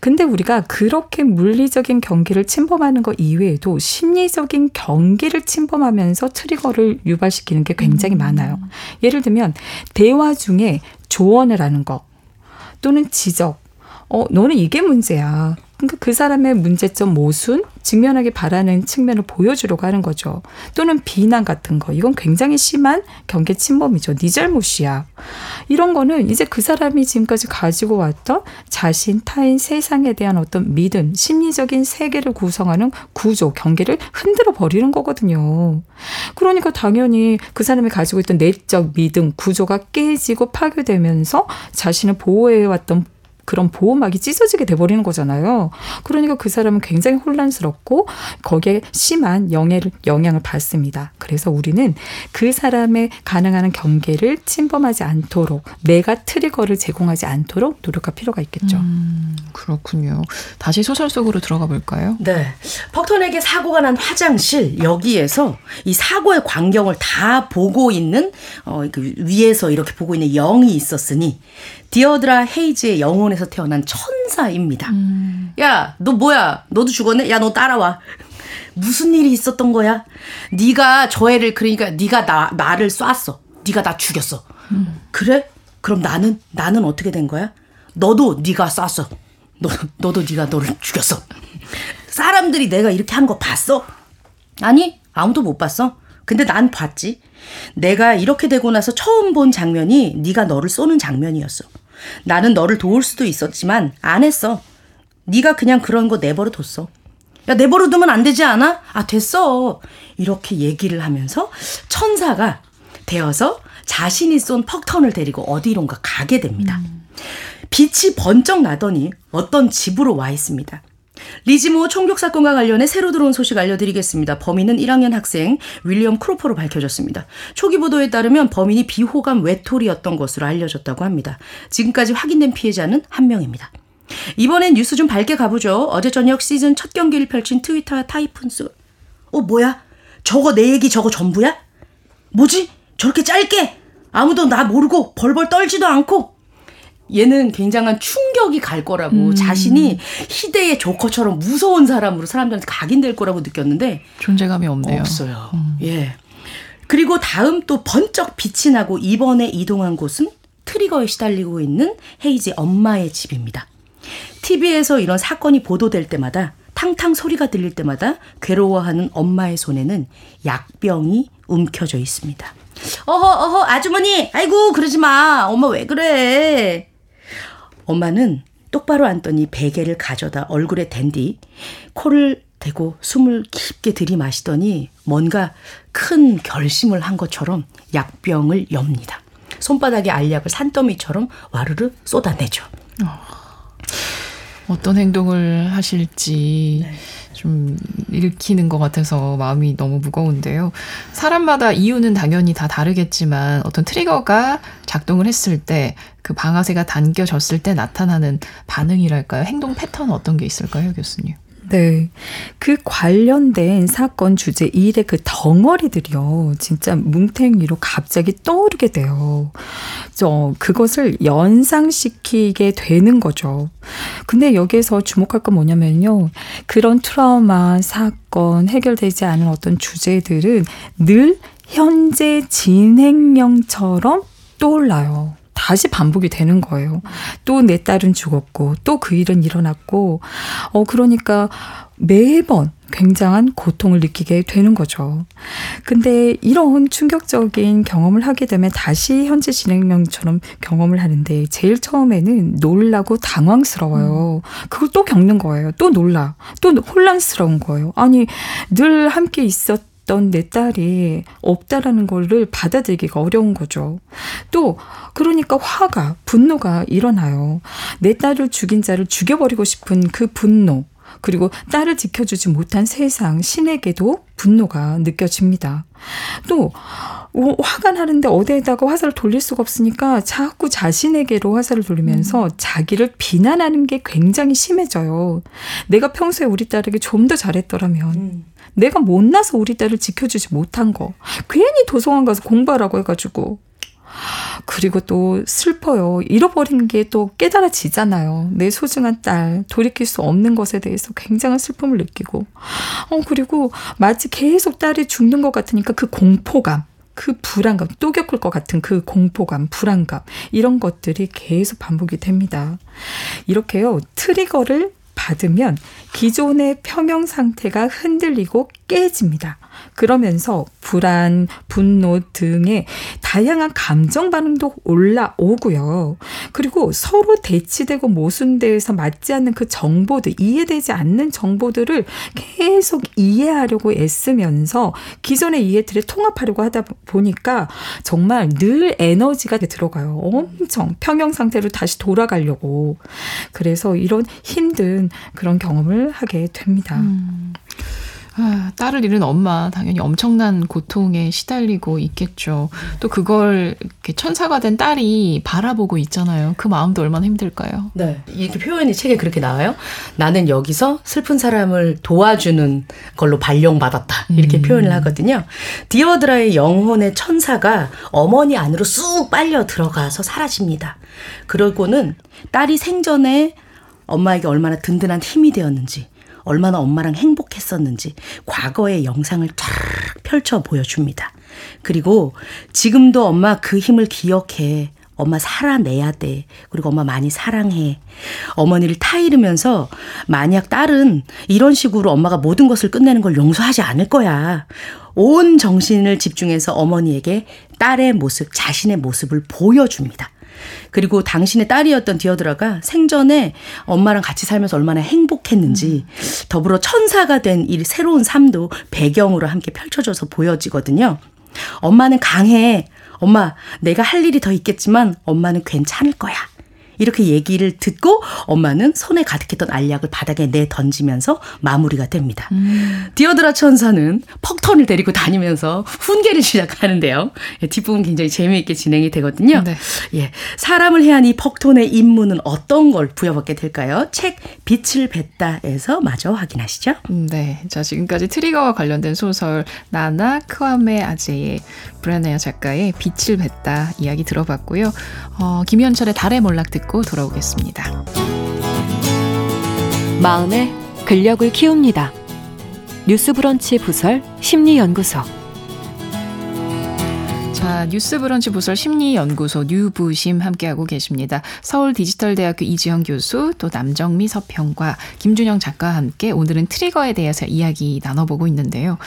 근데 우리가 그렇게 물리적인 경계를 침범하는 것 이외에도 심리적인 경계를 침범하면서 트리거를 유발시키는 게 굉장히 음. 많아요. 예를 들면 대화 중에 조언을 하는 거 또는 지적. 어, 너는 이게 문제야. 그러니까 그 사람의 문제점 모순, 직면하게 바라는 측면을 보여주려고 하는 거죠. 또는 비난 같은 거. 이건 굉장히 심한 경계 침범이죠. 네 잘못이야. 이런 거는 이제 그 사람이 지금까지 가지고 왔던 자신, 타인, 세상에 대한 어떤 믿음, 심리적인 세계를 구성하는 구조, 경계를 흔들어 버리는 거거든요. 그러니까 당연히 그 사람이 가지고 있던 내적 믿음, 구조가 깨지고 파괴되면서 자신을 보호해왔던 그런 보호막이 찢어지게 돼버리는 거잖아요. 그러니까 그 사람은 굉장히 혼란스럽고 거기에 심한 영향을, 영향을 받습니다. 그래서 우리는 그 사람의 가능한 경계를 침범하지 않도록 내가 트리거를 제공하지 않도록 노력할 필요가 있겠죠. 음, 그렇군요. 다시 소설 속으로 들어가 볼까요? 네. 퍽턴에게 사고가 난 화장실 여기에서 이 사고의 광경을 다 보고 있는 어, 그 위에서 이렇게 보고 있는 영이 있었으니 디어드라 헤이즈의 영혼에서 태어난 천사입니다. 음. 야, 너 뭐야? 너도 죽었네? 야, 너 따라와. 무슨 일이 있었던 거야? 네가 저 애를 그러니까 네가 나 나를 쐈어. 네가 나 죽였어. 음. 그래? 그럼 나는 나는 어떻게 된 거야? 너도 네가 쐈어. 너 너도 네가 너를 죽였어. 사람들이 내가 이렇게 한 거 봤어? 아니 아무도 못 봤어. 근데 난 봤지. 내가 이렇게 되고 나서 처음 본 장면이 네가 너를 쏘는 장면이었어. 나는 너를 도울 수도 있었지만 안 했어. 네가 그냥 그런 거 내버려 뒀어. 야 내버려 두면 안 되지 않아? 아 됐어. 이렇게 얘기를 하면서 천사가 되어서 자신이 쏜 퍽턴을 데리고 어디론가 가게 됩니다. 음. 빛이 번쩍 나더니 어떤 집으로 와 있습니다. 리지모 총격 사건과 관련해 새로 들어온 소식 알려드리겠습니다. 범인은 1학년 학생 윌리엄 크로퍼로 밝혀졌습니다. 초기 보도에 따르면 범인이 비호감 외톨이였던 것으로 알려졌다고 합니다. 지금까지 확인된 피해자는 한 명입니다. 이번엔 뉴스 좀 밝게 가보죠. 어제 저녁 시즌 첫 경기를 펼친 트위터 타이푼스. 어 뭐야? 저거 내 얘기 저거 전부야? 뭐지? 저렇게 짧게 아무도 나 모르고 벌벌 떨지도 않고 얘는 굉장한 충격이 갈 거라고 음. 자신이 희대의 조커처럼 무서운 사람으로 사람들한테 각인될 거라고 느꼈는데 존재감이 없네요. 없어요. 음. 예. 그리고 다음 또 번쩍 빛이 나고 이번에 이동한 곳은 트리거에 시달리고 있는 헤이지 엄마의 집입니다. TV에서 이런 사건이 보도될 때마다 탕탕 소리가 들릴 때마다 괴로워하는 엄마의 손에는 약병이 움켜져 있습니다. 어허 어허 아주머니 아이고 그러지 마 엄마 왜 그래 엄마는 똑바로 앉더니 베개를 가져다 얼굴에 댄 뒤 코를 대고 숨을 깊게 들이마시더니 뭔가 큰 결심을 한 것처럼 약병을 엽니다. 손바닥에 알약을 산더미처럼 와르르 쏟아내죠. 어, 어떤 행동을 하실지 네. 좀 읽히는 것 같아서 마음이 너무 무거운데요. 사람마다 이유는 당연히 다 다르겠지만 어떤 트리거가 작동을 했을 때 그 방아쇠가 당겨졌을 때 나타나는 반응이랄까요? 행동 패턴 어떤 게 있을까요, 교수님? 네. 그 관련된 사건 주제 일의 그 덩어리들이요. 진짜 뭉탱이로 갑자기 떠오르게 돼요. 저, 그것을 연상시키게 되는 거죠. 근데 여기에서 주목할 건 뭐냐면요. 그런 트라우마, 사건, 해결되지 않은 어떤 주제들은 늘 현재 진행형처럼 떠올라요. 다시 반복이 되는 거예요. 또 내 딸은 죽었고, 또 그 일은 일어났고, 어, 그러니까 매번 굉장한 고통을 느끼게 되는 거죠. 근데 이런 충격적인 경험을 하게 되면 다시 현재 진행형처럼 경험을 하는데 제일 처음에는 놀라고 당황스러워요. 그걸 또 겪는 거예요. 또 놀라. 또 혼란스러운 거예요. 아니, 늘 함께 있었 있던 내 딸이 없다라는 거를 받아들이기가 어려운 거죠. 또 그러니까 화가 분노가 일어나요. 내 딸을 죽인 자를 죽여버리고 싶은 그 분노. 그리고 딸을 지켜주지 못한 세상, 신에게도 분노가 느껴집니다. 또, 화가 나는데 어디에다가 화살을 돌릴 수가 없으니까 자꾸 자신에게로 화살을 돌리면서 음. 자기를 비난하는 게 굉장히 심해져요. 내가 평소에 우리 딸에게 좀 더 잘했더라면. 음. 내가 못나서 우리 딸을 지켜주지 못한 거. 괜히 도서관 가서 공부하라고 해가지고. 그리고 또 슬퍼요. 잃어버린 게 또 깨달아지잖아요. 내 소중한 딸, 돌이킬 수 없는 것에 대해서 굉장한 슬픔을 느끼고. 어, 그리고 마치 계속 딸이 죽는 것 같으니까 그 공포감. 그 불안감, 또 겪을 것 같은 그 공포감, 불안감, 이런 것들이 계속 반복이 됩니다. 이렇게요, 트리거를 받으면 기존의 평형 상태가 흔들리고 깨집니다. 그러면서 불안, 분노 등의 다양한 감정 반응도 올라오고요. 그리고 서로 대치되고 모순돼서 맞지 않는 그 정보들, 이해되지 않는 정보들을 계속 이해하려고 애쓰면서 기존의 이해들을 통합하려고 하다 보니까 정말 늘 에너지가 들어가요. 엄청 평형 상태로 다시 돌아가려고. 그래서 이런 힘든 그런 경험을 하게 됩니다. 음. 아, 딸을 잃은 엄마 당연히 엄청난 고통에 시달리고 있겠죠. 또 그걸 이렇게 천사가 된 딸이 바라보고 있잖아요. 그 마음도 얼마나 힘들까요? 네. 이렇게 표현이 책에 그렇게 나와요. 나는 여기서 슬픈 사람을 도와주는 걸로 발령받았다. 이렇게 음. 표현을 하거든요. 디어드라의 영혼의 천사가 어머니 안으로 쑥 빨려 들어가서 사라집니다. 그러고는 딸이 생전에 엄마에게 얼마나 든든한 힘이 되었는지 얼마나 엄마랑 행복했었는지 과거의 영상을 쫙 펼쳐 보여줍니다. 그리고 지금도 엄마 그 힘을 기억해. 엄마 살아내야 돼. 그리고 엄마 많이 사랑해. 어머니를 타이르면서 만약 딸은 이런 식으로 엄마가 모든 것을 끝내는 걸 용서하지 않을 거야. 온 정신을 집중해서 어머니에게 딸의 모습, 자신의 모습을 보여줍니다. 그리고 당신의 딸이었던 디어드라가 생전에 엄마랑 같이 살면서 얼마나 행복했는지 음. 더불어 천사가 된 이 새로운 삶도 배경으로 함께 펼쳐져서 보여지거든요. 엄마는 강해. 엄마, 내가 할 일이 더 있겠지만 엄마는 괜찮을 거야. 이렇게 얘기를 듣고 엄마는 손에 가득했던 알약을 바닥에 내 던지면서 마무리가 됩니다. 음. 디오드라 천사는 퍽턴을 데리고 다니면서 훈계를 시작하는데요. 예, 뒷부분 굉장히 재미있게 진행이 되거든요. 네. 예, 사람을 해한 이 퍽톤의 임무는 어떤 걸 부여받게 될까요? 책 빛을 뱉다에서 마저 확인하시죠. 네, 자 지금까지 트리거와 관련된 소설 나나 크와메 아제의 브레네어 작가의 빛을 뱉다 이야기 들어봤고요. 어, 김현철의 달의 몰락 듣고 듣고 돌아오겠습니다. 마음의 근력을 키웁니다. 뉴스 브런치 부설 심리연구소 자, 뉴스 브런치 부설 심리연구소 뉴부심 함께하고 계십니다. 서울 디지털대학교 이지영 교수, 또 남정미 서평가 김준영 작가와 함께 오늘은 트리거에 대해서 이야기 나눠보고 있는데요.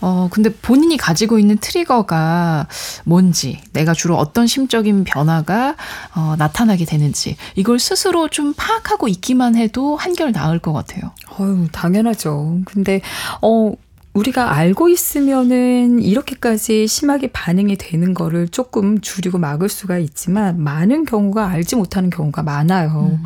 어, 근데 본인이 가지고 있는 트리거가 뭔지, 내가 주로 어떤 심적인 변화가 어, 나타나게 되는지, 이걸 스스로 좀 파악하고 있기만 해도 한결 나을 것 같아요. 어유 당연하죠. 근데, 어, 우리가 알고 있으면은 이렇게까지 심하게 반응이 되는 거를 조금 줄이고 막을 수가 있지만 많은 경우가 알지 못하는 경우가 많아요. 음.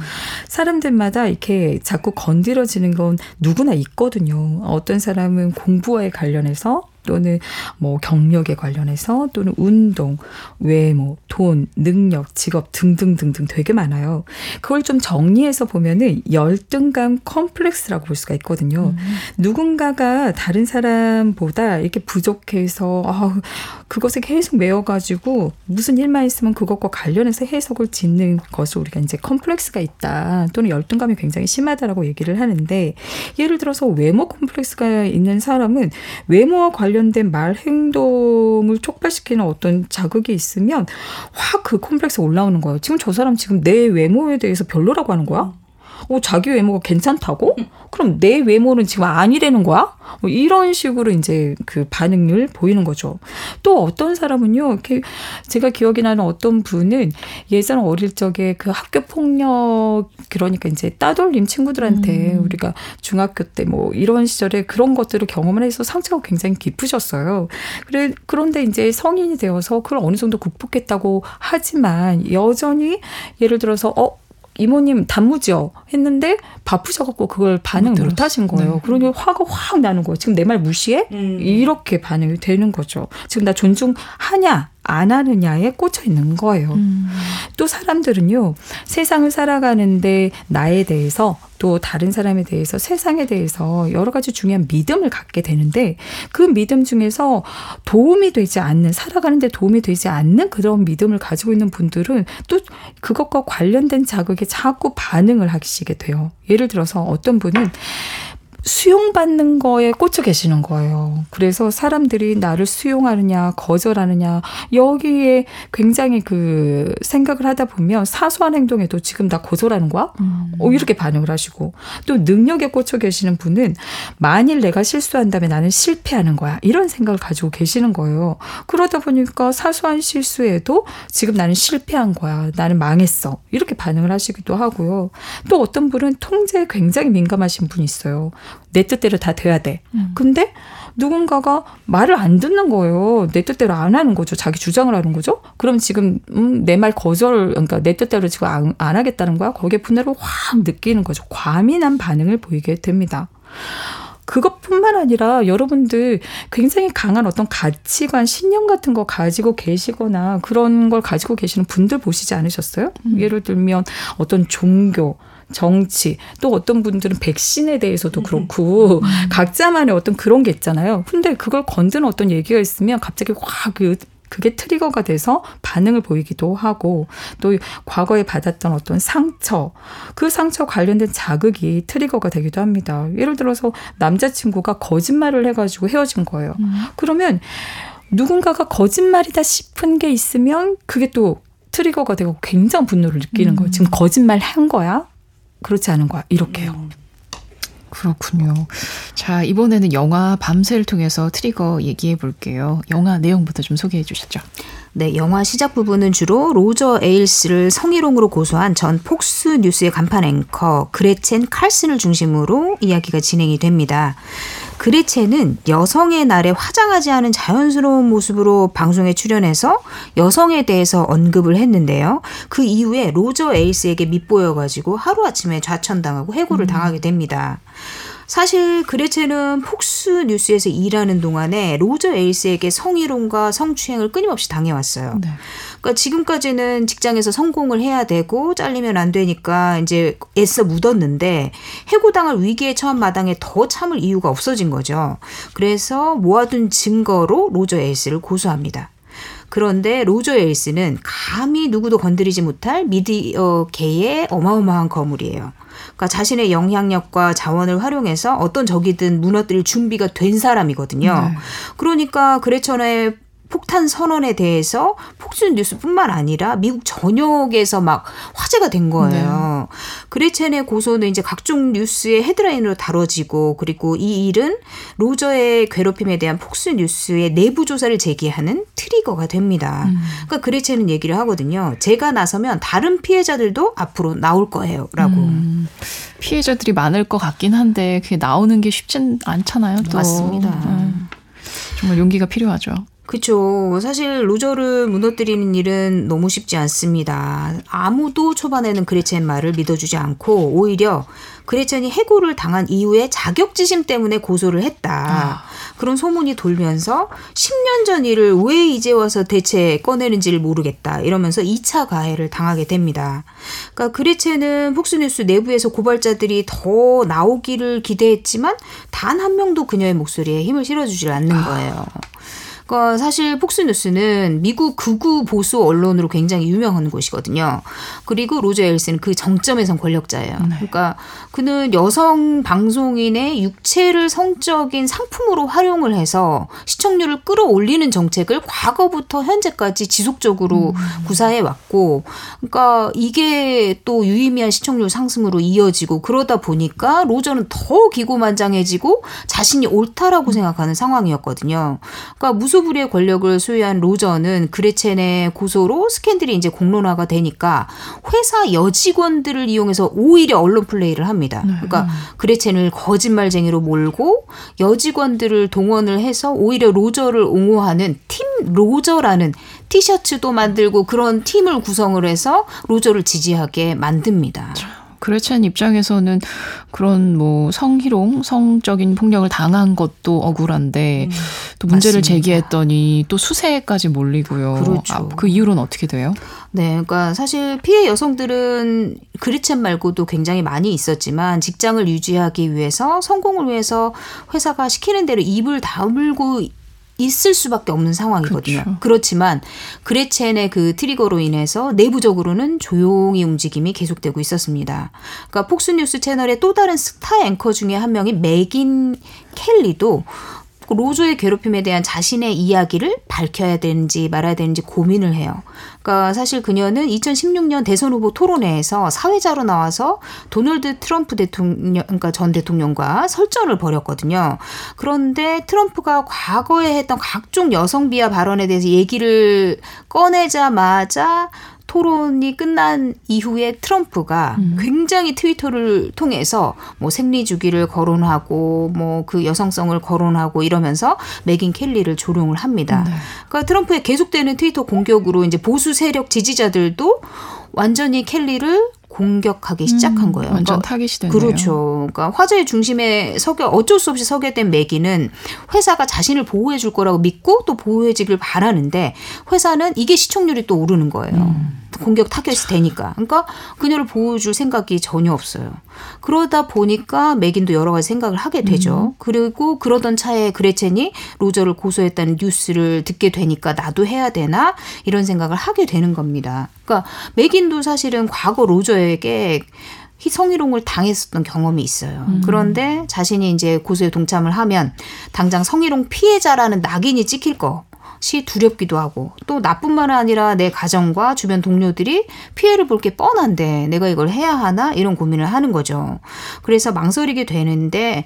사람들마다 이렇게 자꾸 건드려지는 건 누구나 있거든요. 어떤 사람은 공부와에 관련해서 또는 뭐 경력에 관련해서 또는 운동, 외모, 돈, 능력, 직업 등등등등 되게 많아요. 그걸 좀 정리해서 보면은 열등감 컴플렉스라고 볼 수가 있거든요. 음. 누군가가 다른 사람보다 이렇게 부족해서 아, 그것에 계속 매여가지고 무슨 일만 있으면 그것과 관련해서 해석을 짓는 것을 우리가 이제 컴플렉스가 있다 또는 열등감이 굉장히 심하다라고 얘기를 하는데 예를 들어서 외모 컴플렉스가 있는 사람은 외모와 관련 관련된 말 행동을 촉발시키는 어떤 자극이 있으면 확 그 콤플렉스 올라오는 거예요. 지금 저 사람 지금 내 외모에 대해서 별로라고 하는 거야? 어, 자기 외모가 괜찮다고? 그럼 내 외모는 지금 아니라는 거야? 뭐 이런 식으로 이제 그 반응을 보이는 거죠. 또 어떤 사람은요, 이렇게 제가 기억이 나는 어떤 분은 예전 어릴 적에 그 학교 폭력, 그러니까 이제 따돌림 친구들한테 음. 우리가 중학교 때 뭐 이런 시절에 그런 것들을 경험을 해서 상처가 굉장히 깊으셨어요. 그래, 그런데 이제 성인이 되어서 그걸 어느 정도 극복했다고 하지만 여전히 예를 들어서, 어, 이모님 단무지요 했는데 바쁘셔갖고 그걸 반응 못, 못 하신 거예요. 네. 그러니 화가 확 나는 거예요. 지금 내 말 무시해? 음. 이렇게 반응이 되는 거죠. 지금 나 존중하냐? 안 하느냐에 꽂혀 있는 거예요. 음. 또 사람들은요, 세상을 살아가는데 나에 대해서 또 다른 사람에 대해서 세상에 대해서 여러 가지 중요한 믿음을 갖게 되는데 그 믿음 중에서 도움이 되지 않는, 살아가는데 도움이 되지 않는 그런 믿음을 가지고 있는 분들은 또 그것과 관련된 자극에 자꾸 반응을 하시게 돼요. 예를 들어서 어떤 분은 수용받는 거에 꽂혀 계시는 거예요. 그래서 사람들이 나를 수용하느냐, 거절하느냐, 여기에 굉장히 그 생각을 하다 보면 사소한 행동에도 지금 나 거절하는 거야? 음. 어, 이렇게 반응을 하시고 또 능력에 꽂혀 계시는 분은 만일 내가 실수한다면 나는 실패하는 거야. 이런 생각을 가지고 계시는 거예요. 그러다 보니까 사소한 실수에도 지금 나는 실패한 거야. 나는 망했어. 이렇게 반응을 하시기도 하고요. 또 어떤 분은 통제에 굉장히 민감하신 분이 있어요. 내 뜻대로 다 돼야 돼. 음. 근데 누군가가 말을 안 듣는 거예요. 내 뜻대로 안 하는 거죠. 자기 주장을 하는 거죠. 그럼 지금 음, 내 말 거절, 그러니까 내 뜻대로 지금 안, 안 하겠다는 거야. 거기에 분해를 확 느끼는 거죠. 과민한 반응을 보이게 됩니다. 그것뿐만 아니라 여러분들 굉장히 강한 어떤 가치관, 신념 같은 거 가지고 계시거나 그런 걸 가지고 계시는 분들 보시지 않으셨어요? 음. 예를 들면 어떤 종교, 정치 또 어떤 분들은 백신에 대해서도 음. 그렇고 음. 각자만의 어떤 그런 게 있잖아요. 근데 그걸 건드는 어떤 얘기가 있으면 갑자기 확 그 그게 트리거가 돼서 반응을 보이기도 하고 또 과거에 받았던 어떤 상처 그 상처 관련된 자극이 트리거가 되기도 합니다. 예를 들어서 남자친구가 거짓말을 해가지고 헤어진 거예요. 음. 그러면 누군가가 거짓말이다 싶은 게 있으면 그게 또 트리거가 되고 굉장한 분노를 느끼는 음. 거예요. 지금 거짓말 한 거야? 그렇지 않은 거야. 이렇게요. 음. 그렇군요. 자, 이번에는 영화 밤쉘을 통해서 트리거 얘기해 볼게요. 영화 내용부터 좀 소개해 주시죠. 네, 영화 시작 부분은 주로 로저 에일스를 성희롱으로 고소한 전 폭스 뉴스의 간판 앵커 그레첸 칼슨을 중심으로 이야기가 진행이 됩니다. 그레첸은 여성의 날에 화장하지 않은 자연스러운 모습으로 방송에 출연해서 여성에 대해서 언급을 했는데요. 그 이후에 로저 에일스에게 밑보여가지고 하루아침에 좌천당하고 해고를 음. 당하게 됩니다. 사실 그레체는 폭스 뉴스에서 일하는 동안에 로저 에일스에게 성희롱과 성추행을 끊임없이 당해왔어요. 네. 그러니까 지금까지는 직장에서 성공을 해야 되고 잘리면 안 되니까 이제 애써 묻었는데 해고당할 위기에 처한 마당에 더 참을 이유가 없어진 거죠. 그래서 모아둔 증거로 로저 에일스를 고소합니다. 그런데 로저 에일스는 감히 누구도 건드리지 못할 미디어계의 어마어마한 거물이에요. 그러니까 자신의 영향력과 자원을 활용해서 어떤 적이든 무너뜨릴 준비가 된 사람이거든요. 네. 그러니까 그레천의 폭탄 선언에 대해서 폭스 뉴스뿐만 아니라 미국 전역에서 막 화제가 된 거예요. 네. 그레첸의 고소는 이제 각종 뉴스의 헤드라인으로 다뤄지고 그리고 이 일은 로저의 괴롭힘에 대한 폭스 뉴스의 내부 조사를 제기하는 트리거가 됩니다. 음. 그러니까 그레첸은 얘기를 하거든요. 제가 나서면 다른 피해자들도 앞으로 나올 거예요라고. 음. 피해자들이 많을 것 같긴 한데 그게 나오는 게 쉽진 않잖아요. 또. 맞습니다. 음. 정말 용기가 필요하죠. 그렇죠. 사실 로저를 무너뜨리는 일은 너무 쉽지 않습니다. 아무도 초반에는 그레첸 말을 믿어주지 않고 오히려 그레첸이 해고를 당한 이후에 자격지심 때문에 고소를 했다. 아. 그런 소문이 돌면서 10년 전 일을 왜 이제 와서 대체 꺼내는지를 모르겠다. 이러면서 2차 가해를 당하게 됩니다. 그러니까 그레첸은 폭스뉴스 내부에서 고발자들이 더 나오기를 기대했지만 단 한 명도 그녀의 목소리에 힘을 실어주질 않는 아. 거예요. 아. 그러니까 사실 폭스뉴스는 미국 극우 보수 언론으로 굉장히 유명한 곳이거든요. 그리고 로저 엘스는 그 정점에선 권력자예요. 네. 그러니까 그는 여성 방송인의 육체를 성적인 상품으로 활용을 해서 시청률을 끌어올리는 정책을 과거부터 현재까지 지속적으로 음. 구사해 왔고, 그러니까 이게 또 유의미한 시청률 상승으로 이어지고 그러다 보니까 로저는 더 기고만장해지고 자신이 옳다라고 생각하는 상황이었거든요. 그러니까 무슨 무소불위의 권력을 소유한 로저는 그레첸의 고소로 스캔들이 이제 공론화가 되니까 회사 여직원들을 이용해서 오히려 언론 플레이를 합니다. 네. 그러니까 그레첸을 거짓말쟁이로 몰고 여직원들을 동원을 해서 오히려 로저를 옹호하는 팀 로저라는 티셔츠도 만들고 그런 팀을 구성을 해서 로저를 지지하게 만듭니다. 그레첸 입장에서는 그런 뭐 성희롱, 성적인 폭력을 당한 것도 억울한데 음, 또 문제를 맞습니다. 제기했더니 또 수세까지 몰리고요. 그렇죠. 아, 그 이후로는 어떻게 돼요? 네, 그러니까 사실 피해 여성들은 그리첸 말고도 굉장히 많이 있었지만 직장을 유지하기 위해서 성공을 위해서 회사가 시키는 대로 입을 다물고 있을 수밖에 없는 상황이거든요. 그렇죠. 그렇지만 그레첸의 그 트리거로 인해서 내부적으로는 조용히 움직임이 계속되고 있었습니다. 그러니까 폭스뉴스 채널의 또 다른 스타 앵커 중에 한 명이 맥인 켈리도 로조의 괴롭힘에 대한 자신의 이야기를 밝혀야 되는지 말아야 되는지 고민을 해요. 그러니까 사실 그녀는 2016년 대선 후보 토론회에서 사회자로 나와서 도널드 트럼프 대통령, 그러니까 전 대통령과 설전을 벌였거든요. 그런데 트럼프가 과거에 했던 각종 여성 비하 발언에 대해서 얘기를 꺼내자마자 토론이 끝난 이후에 트럼프가 음. 굉장히 트위터를 통해서 뭐 생리 주기를 거론하고 뭐 그 여성성을 거론하고 이러면서 메긴 켈리를 조롱을 합니다. 네. 그러니까 트럼프의 계속되는 트위터 공격으로 이제 보수 세력 지지자들도 완전히 켈리를 공격하기 시작한 음, 거예요. 완전 그러니까, 타깃이 됐네요. 그렇죠. 그러니까 화제의 중심에 서게 어쩔 수 없이 서게 된 메긴은 회사가 자신을 보호해 줄 거라고 믿고 또 보호해 주길 바라는데 회사는 이게 시청률이 또 오르는 거예요. 음. 공격 타겟이 되니까. 그러니까 그녀를 보호해줄 생각이 전혀 없어요. 그러다 보니까 메긴도 여러 가지 생각을 하게 되죠. 음. 그리고 그러던 차에 그레첸이 로저를 고소했다는 뉴스를 듣게 되니까 나도 해야 되나 이런 생각을 하게 되는 겁니다. 그러니까 맥인도 사실은 과거 로저에게 성희롱을 당했었던 경험이 있어요. 음. 그런데 자신이 이제 고소에 동참을 하면 당장 성희롱 피해자라는 낙인이 찍힐 거 시 두렵기도 하고 또 나뿐만 아니라 내 가정과 주변 동료들이 피해를 볼 게 뻔한데 내가 이걸 해야 하나 이런 고민을 하는 거죠. 그래서 망설이게 되는데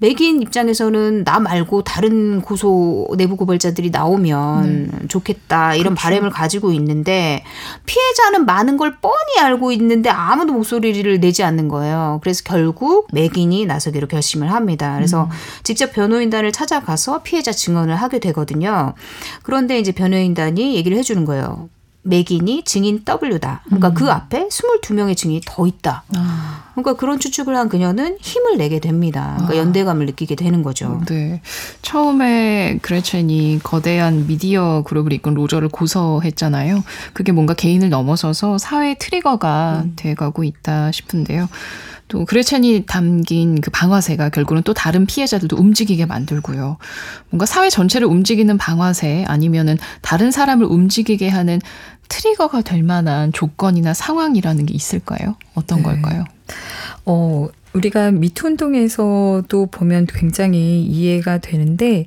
맥인 입장에서는 나 말고 다른 고소 내부 고발자들이 나오면 네. 좋겠다 이런 그렇죠. 바램을 가지고 있는데 피해자는 많은 걸 뻔히 알고 있는데 아무도 목소리를 내지 않는 거예요. 그래서 결국 맥인이 나서기로 결심을 합니다. 그래서 음. 직접 변호인단을 찾아가서 피해자 증언을 하게 되거든요. 그런데 이제 변호인단이 얘기를 해주는 거예요. 맥인이 증인 W다. 그러니까 음. 그 앞에 22명의 증인이 더 있다. 아. 그러니까 그런 추측을 한 그녀는 힘을 내게 됩니다. 그러니까 아. 연대감을 느끼게 되는 거죠. 네. 처음에 그레첸이 거대한 미디어 그룹을 이끈 로저를 고소했잖아요. 그게 뭔가 개인을 넘어서서 사회 트리거가 음. 돼가고 있다 싶은데요. 또 그레첸이 담긴 그 방화세가 결국은 또 다른 피해자들도 움직이게 만들고요. 뭔가 사회 전체를 움직이는 방화세 아니면은 다른 사람을 움직이게 하는 트리거가 될 만한 조건이나 상황이라는 게 있을까요? 어떤 네. 걸까요? 어, 우리가 미투 운동에서도 보면 굉장히 이해가 되는데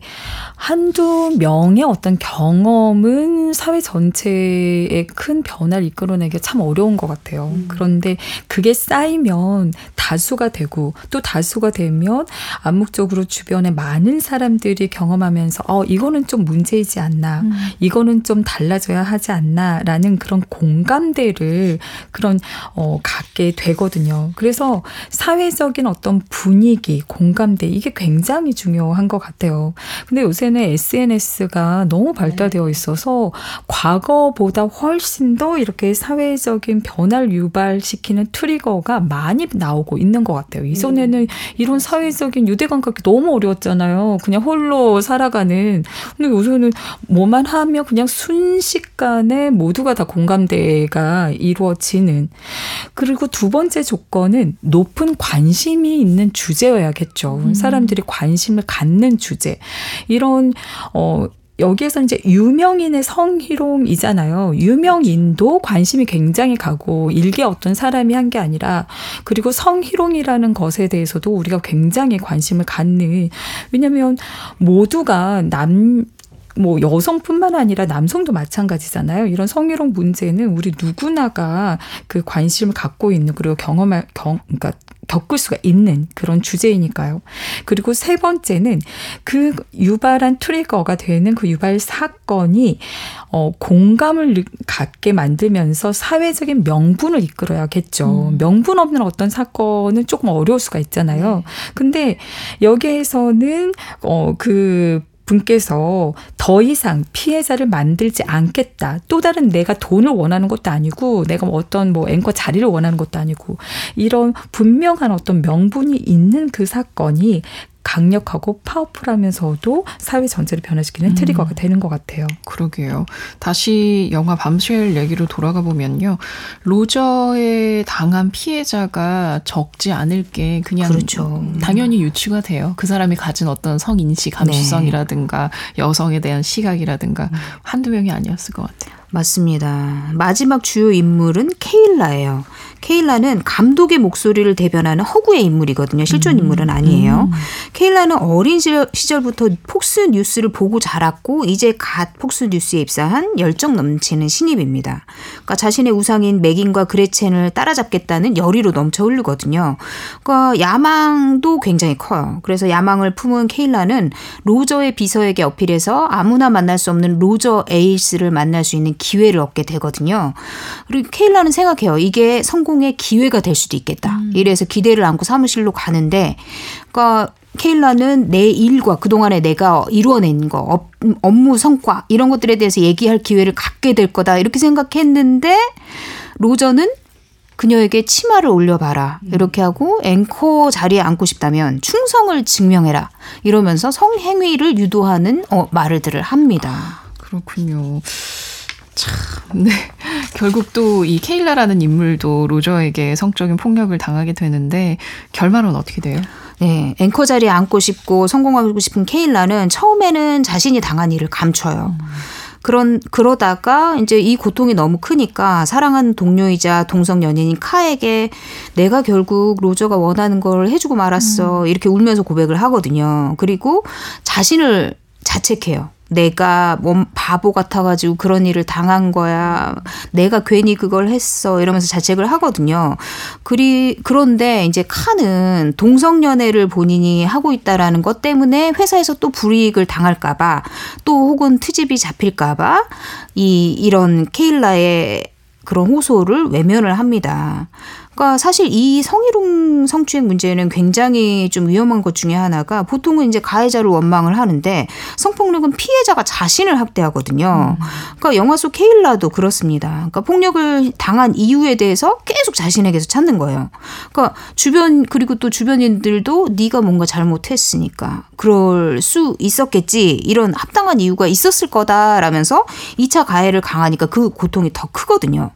한두 명의 어떤 경험은 사회 전체에 큰 변화를 이끌어내기 참 어려운 것 같아요. 음. 그런데 그게 쌓이면 다수가 되고 또 다수가 되면 암묵적으로 주변에 많은 사람들이 경험하면서 어 이거는 좀 문제이지 않나 음. 이거는 좀 달라져야 하지 않나라는 그런 공감대를 그런 어 갖게 되거든요. 그래서 사회 사회적인 어떤 분위기, 공감대 이게 굉장히 중요한 것 같아요. 근데 요새는 SNS가 너무 발달되어 있어서 과거보다 훨씬 더 이렇게 사회적인 변화를 유발시키는 트리거가 많이 나오고 있는 것 같아요. 이전에는 음. 이런 사회적인 유대감 갖기 너무 어려웠잖아요. 그냥 홀로 살아가는. 근데 요새는 뭐만 하면 그냥 순식간에 모두가 다 공감대가 이루어지는. 그리고 두 번째 조건은 높은 관 관심이 있는 주제여야겠죠. 음. 사람들이 관심을 갖는 주제. 이런 어 여기에서 이제 유명인의 성희롱이잖아요. 유명인도 관심이 굉장히 가고 일개 어떤 사람이 한 게 아니라 그리고 성희롱이라는 것에 대해서도 우리가 굉장히 관심을 갖는 왜냐하면 모두가 남뭐 여성뿐만 아니라 남성도 마찬가지잖아요. 이런 성희롱 문제는 우리 누구나가 그 관심을 갖고 있는 그리고 경험할 경 그러니까 겪을 수가 있는 그런 주제이니까요. 그리고 세 번째는 그 유발한 트리거가 되는 그 유발 사건이 어, 공감을 갖게 만들면서 사회적인 명분을 이끌어야겠죠. 음. 명분 없는 어떤 사건은 조금 어려울 수가 있잖아요. 네. 근데 여기에서는 어, 그 분께서 더 이상 피해자를 만들지 않겠다. 또 다른 내가 돈을 원하는 것도 아니고 내가 어떤 뭐 앵커 자리를 원하는 것도 아니고 이런 분명한 어떤 명분이 있는 그 사건이 강력하고 파워풀하면서도 사회 전체를 변화시키는 음. 트리거가 되는 것 같아요. 그러게요. 다시 영화 밤쉘 얘기로 돌아가 보면요. 로저에 당한 피해자가 적지 않을 게 그냥 그렇죠. 당연히 유추가 돼요. 그 사람이 가진 어떤 성인식, 감수성이라든가 네. 여성에 대한 시각이라든가 음. 한두 명이 아니었을 것 같아요. 맞습니다. 마지막 주요 인물은 케일라예요. 케일라는 감독의 목소리를 대변하는 허구의 인물이거든요. 실존 음. 인물은 아니에요. 음. 케일라는 어린 시절부터 폭스 뉴스를 보고 자랐고 이제 갓 폭스 뉴스에 입사한 열정 넘치는 신입입니다. 그러니까 자신의 우상인 메긴과 그레첸을 따라잡겠다는 열의로 넘쳐 흐르거든요. 그러니까 야망도 굉장히 커요. 그래서 야망을 품은 케일라는 로저의 비서에게 어필해서 아무나 만날 수 없는 로저 에일스를 만날 수 있는 기회를 얻게 되거든요. 그리고 케일라는 생각해요. 이게 성공 성공의 기회가 될 수도 있겠다. 음. 이래서 기대를 안고 사무실로 가는데, 그러니까 케일라는 내 일과 그동안에 내가 이루어낸 거, 업무 성과, 이런 것들에 대해서 얘기할 기회를 갖게 될 거다. 이렇게 생각했는데, 로저는 그녀에게 치마를 올려봐라. 음. 이렇게 하고 앵커 자리에 앉고 싶다면 충성을 증명해라. 이러면서 성행위를 유도하는 어, 말들을 합니다. 아, 그렇군요. 참, 네. 결국 또 이 케일라라는 인물도 로저에게 성적인 폭력을 당하게 되는데 결말은 어떻게 돼요? 네, 앵커 자리에 앉고 싶고 성공하고 싶은 케일라는 처음에는 자신이 당한 일을 감춰요. 음. 그런 그러다가 이제 이 고통이 너무 크니까 사랑하는 동료이자 동성 연인인 카에게 내가 결국 로저가 원하는 걸 해주고 말았어 음. 이렇게 울면서 고백을 하거든요. 그리고 자신을 자책해요. 내가 몸 바보 같아가지고 그런 일을 당한 거야. 내가 괜히 그걸 했어. 이러면서 자책을 하거든요. 그리, 그런데 이제 칸은 동성연애를 본인이 하고 있다라는 것 때문에 회사에서 또 불이익을 당할까봐 또 혹은 트집이 잡힐까봐 이, 이런 케일라의 그런 호소를 외면을 합니다. 그러니까 사실 이 성희롱 성추행 문제는 굉장히 좀 위험한 것 중에 하나가 보통은 이제 가해자를 원망을 하는데 성폭력은 피해자가 자신을 학대하거든요. 그러니까 영화 속 케일라도 그렇습니다. 그러니까 폭력을 당한 이유에 대해서 계속 자신에게서 찾는 거예요. 그러니까 주변 그리고 또 주변인들도 네가 뭔가 잘못했으니까 그럴 수 있었겠지 이런 합당한 이유가 있었을 거다라면서 2차 가해를 강하니까 그 고통이 더 크거든요.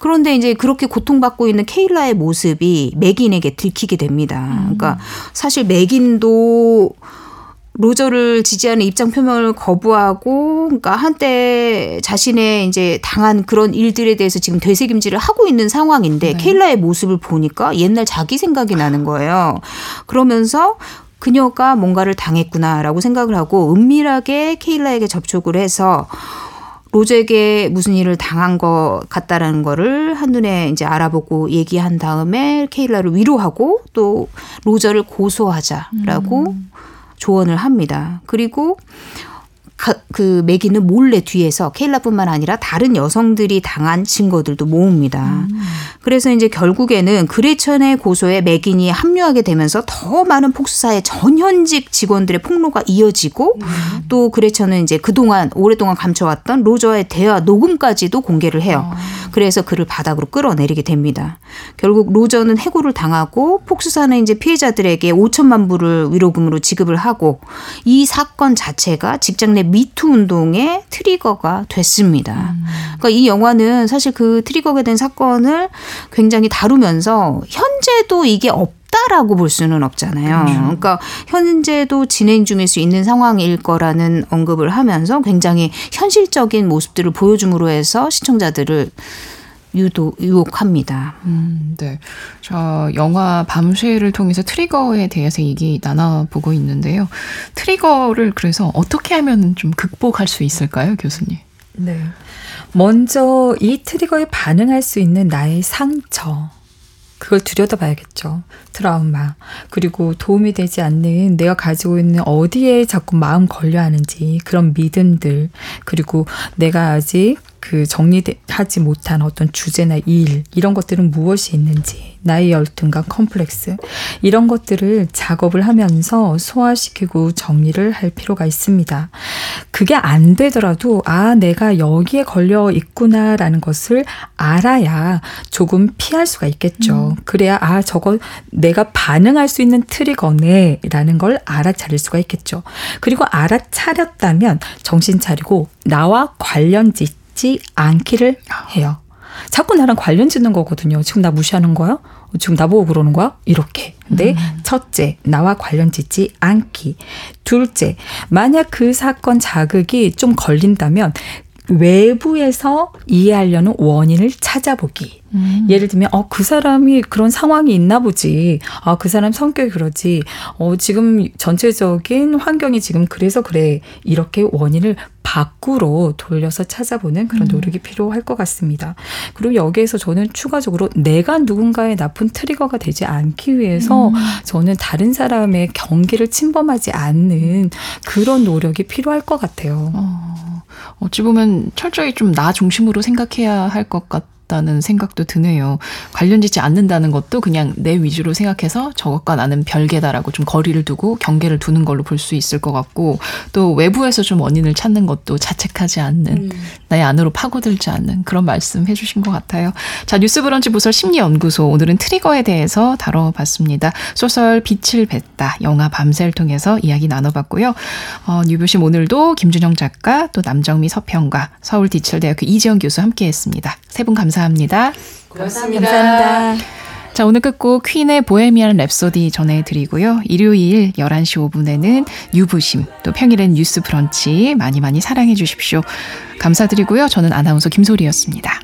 그런데 이제 그렇게 고통받고 있는 케일라의 모습이 맥인에게 들키게 됩니다. 그러니까 사실 맥인도 로저를 지지하는 입장 표명을 거부하고 그러니까 한때 자신의 이제 당한 그런 일들에 대해서 지금 되새김질을 하고 있는 상황인데 네. 케일라의 모습을 보니까 옛날 자기 생각이 나는 거예요. 그러면서 그녀가 뭔가를 당했구나라고 생각을 하고 은밀하게 케일라에게 접촉을 해서 로제에게 무슨 일을 당한 것 같다라는 거를 한눈에 이제 알아보고 얘기한 다음에 케일라를 위로하고 또 로저를 고소하자라고 음. 조언을 합니다. 그리고 그 매기는 몰래 뒤에서 케일라뿐만 아니라 다른 여성들이 당한 증거들도 모읍니다. 음. 그래서 이제 결국에는 그레천의 고소에 맥인이 합류하게 되면서 더 많은 폭수사의 전현직 직원들의 폭로가 이어지고 음. 또 그레천은 이제 그동안 오랫동안 감춰왔던 로저의 대화 녹음까지도 공개를 해요. 어. 그래서 그를 바닥으로 끌어내리게 됩니다. 결국 로저는 해고를 당하고 폭수사는 이제 피해자들에게 5천만 불을 위로금으로 지급을 하고 이 사건 자체가 직장 내 미투 운동의 트리거가 됐습니다. 음. 그러니까 이 영화는 사실 그 트리거가 된 사건을 굉장히 다루면서 현재도 이게 없 다라고 볼 수는 없잖아요. 그렇죠. 그러니까 현재도 진행 중일 수 있는 상황일 거라는 언급을 하면서 굉장히 현실적인 모습들을 보여줌으로 해서 시청자들을 유도 유혹합니다. 음, 네. 자, 영화 밤쉐를 통해서 트리거에 대해서 얘기 나눠 보고 있는데요. 트리거를 그래서 어떻게 하면 좀 극복할 수 있을까요, 교수님? 네. 먼저 이 트리거에 반응할 수 있는 나의 상처. 그걸 들여다봐야겠죠. 트라우마. 그리고 도움이 되지 않는 내가 가지고 있는 어디에 자꾸 마음 걸려 하는지 그런 믿음들. 그리고 내가 아직 그 정리하지 못한 어떤 주제나 일 이런 것들은 무엇이 있는지 나의 열등감 컴플렉스 이런 것들을 작업을 하면서 소화시키고 정리를 할 필요가 있습니다. 그게 안 되더라도 아 내가 여기에 걸려 있구나라는 것을 알아야 조금 피할 수가 있겠죠. 음. 그래야 아 저거 내가 반응할 수 있는 트리거네라는 걸 알아차릴 수가 있겠죠. 그리고 알아차렸다면 정신 차리고 나와 관련 짓지 않기를 해요. 자꾸 나랑 관련 짓는 거거든요. 지금 나 무시하는 거야? 지금 나보고 그러는 거야? 이렇게. 근데 음. 첫째, 나와 관련 짓지 않기. 둘째, 만약 그 사건 자극이 좀 걸린다면 외부에서 이해하려는 원인을 찾아보기. 음. 예를 들면, 어, 그 사람이 그런 상황이 있나 보지. 아, 그 사람 성격이 그러지. 어, 지금 전체적인 환경이 지금 그래서 그래. 이렇게 원인을 밖으로 돌려서 찾아보는 그런 음. 노력이 음. 필요할 것 같습니다. 그리고 여기에서 저는 추가적으로 내가 누군가의 나쁜 트리거가 되지 않기 위해서 음. 저는 다른 사람의 경계를 침범하지 않는 그런 노력이 필요할 것 같아요. 어, 어찌 보면 철저히 좀 나 중심으로 생각해야 할 것 같아요. 같다는 생각도 드네요. 관련 짓지 않는다는 것도 그냥 내 위주로 생각해서 저것과 나는 별개다라고 좀 거리를 두고 경계를 두는 걸로 볼 수 있을 것 같고 또 외부에서 좀 원인을 찾는 것도 자책하지 않는 음. 나의 안으로 파고들지 않는 그런 말씀 해주신 것 같아요. 자 뉴스 브런치 부설 심리연구소 오늘은 트리거에 대해서 다뤄봤습니다. 소설 빛을 뱉다 영화 밤새를 통해서 이야기 나눠봤고요. 어, 뉴뷰심 오늘도 김준영 작가 또 남정미 서평가 서울 디철대학교 이지영 교수 함께했습니다. 세 분 감사합니다. 감사합니다. 고맙습니다. 감사합니다. 자, 오늘 끝곡 퀸의 보헤미안 랩소디 전해드리고요. 일요일 11시 5분에는 유부심, 또 평일엔 뉴스 브런치 많이 많이 사랑해 주십시오. 감사드리고요. 저는 아나운서 김소리였습니다.